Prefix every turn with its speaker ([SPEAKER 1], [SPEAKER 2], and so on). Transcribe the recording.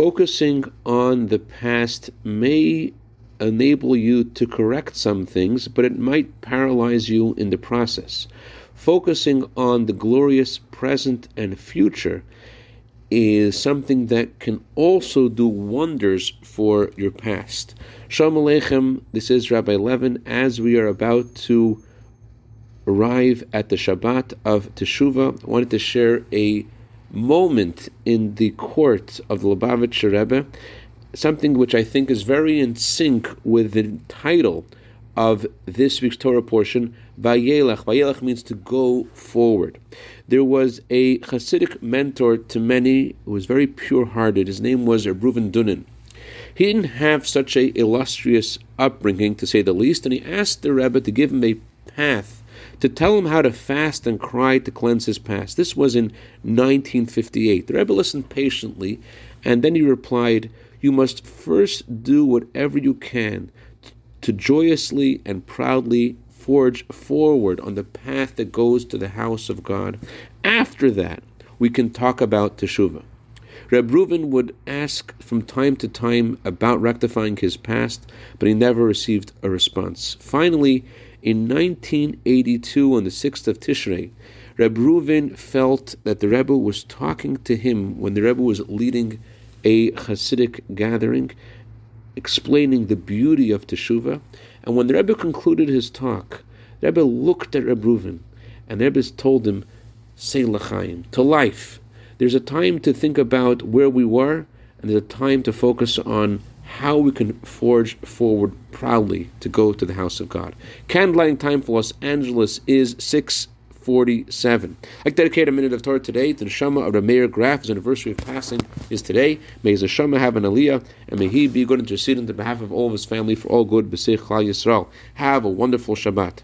[SPEAKER 1] focusing on the past may enable you to correct some things, but it might paralyze you in the process. Focusing on the glorious present and future is something that can also do wonders for your past. Shalom Aleichem, this is Rabbi Levin, as we are about to arrive at the Shabbat of Teshuvah, I wanted to share a moment in the court of the Lubavitcher Rebbe, something which I think is very in sync with the title of this week's Torah portion, Vayelech. Vayelech means to go forward. There was a Hasidic mentor to many who was very pure-hearted. His name was Reuven Dunin. He didn't have such a illustrious upbringing, to say the least, and he asked the Rebbe to give him a path to tell him how to fast and cry to cleanse his past. This was in 1958. The Rebbe listened patiently, and then he replied, You must first do whatever you can to joyously and proudly forge forward on the path that goes to the house of God. After that, we can talk about teshuvah. Reb Reuven would ask from time to time about rectifying his past, but he never received a response. Finally, in 1982, on the 6th of Tishrei, Reb Reuven felt that the Rebbe was talking to him when the Rebbe was leading a Hasidic gathering, explaining the beauty of Teshuvah. And when the Rebbe concluded his talk, the Rebbe looked at Reb Reuven, and the Rebbe told him, Say l'chaim, to life. There's a time to think about where we were, and there's a time to focus on how we can forge forward proudly to go to the house of God. Candlelighting time for Los Angeles is 647. I dedicate a minute of Torah today to the Shema of Rameir Graf. His anniversary of passing is today. May his Shema have an aliyah, and may he be good intercedent on behalf of all of his family for all good. B'seich Yisrael. Have a wonderful Shabbat.